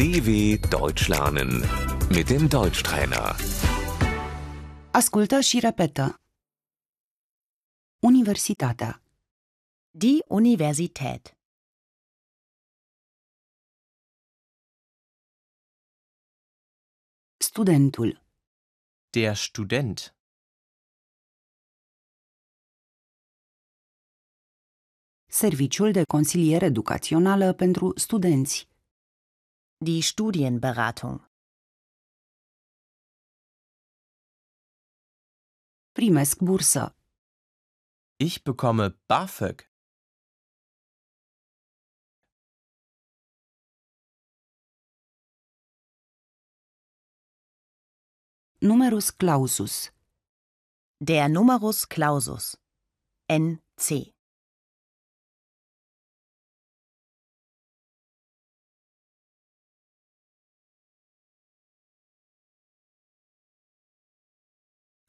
DW Deutsch lernen mit dem Deutschtrainer. Ascultă și repetă. Universitatea, Die Universität. studentul, Der Student. serviciul de consiliere educațională pentru studenți, Die Studienberatung. primesc bursă, Ich bekomme BAföG. numerus clausus, Der Numerus Clausus. NC.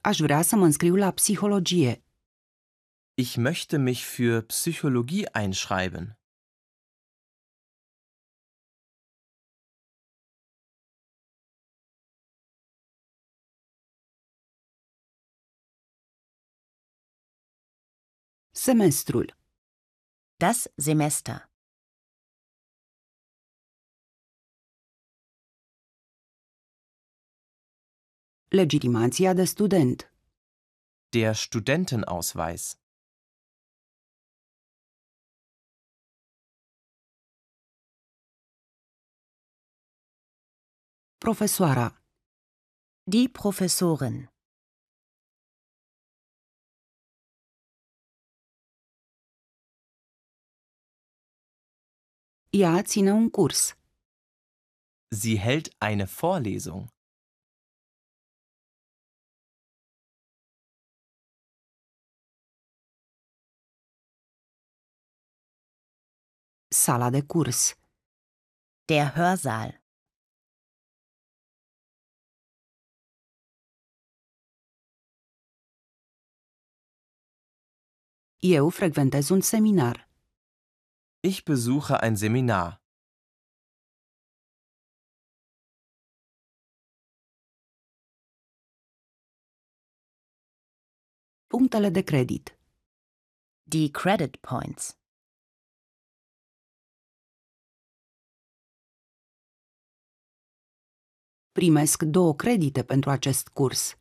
Aș vrea să mă înscriu la psihologie, Ich möchte mich für Psychologie einschreiben. semestrul, Das Semester. Legitimația de student, Der Studentenausweis. profesoara, Die Professorin. ea ține un curs, Sie hält eine Vorlesung. Sala de curs, Der Hörsaal. eu frecventez un seminar, Ich besuche ein Seminar. punctele de credit, Die Credit Points. Primesc două credite pentru acest curs,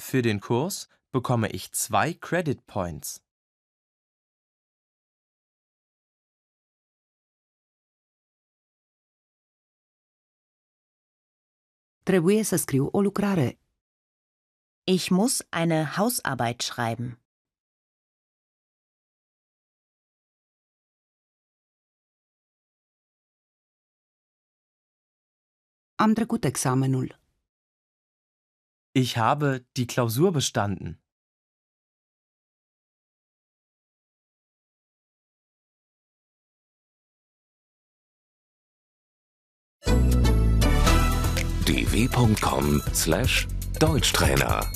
Für den Kurs bekomme ich zwei Credit Points. trebuie să scriu o lucrare, Ich muss eine Hausarbeit schreiben. Am trecut examenul, Ich habe die Klausur bestanden. dw.com/deutschtrainer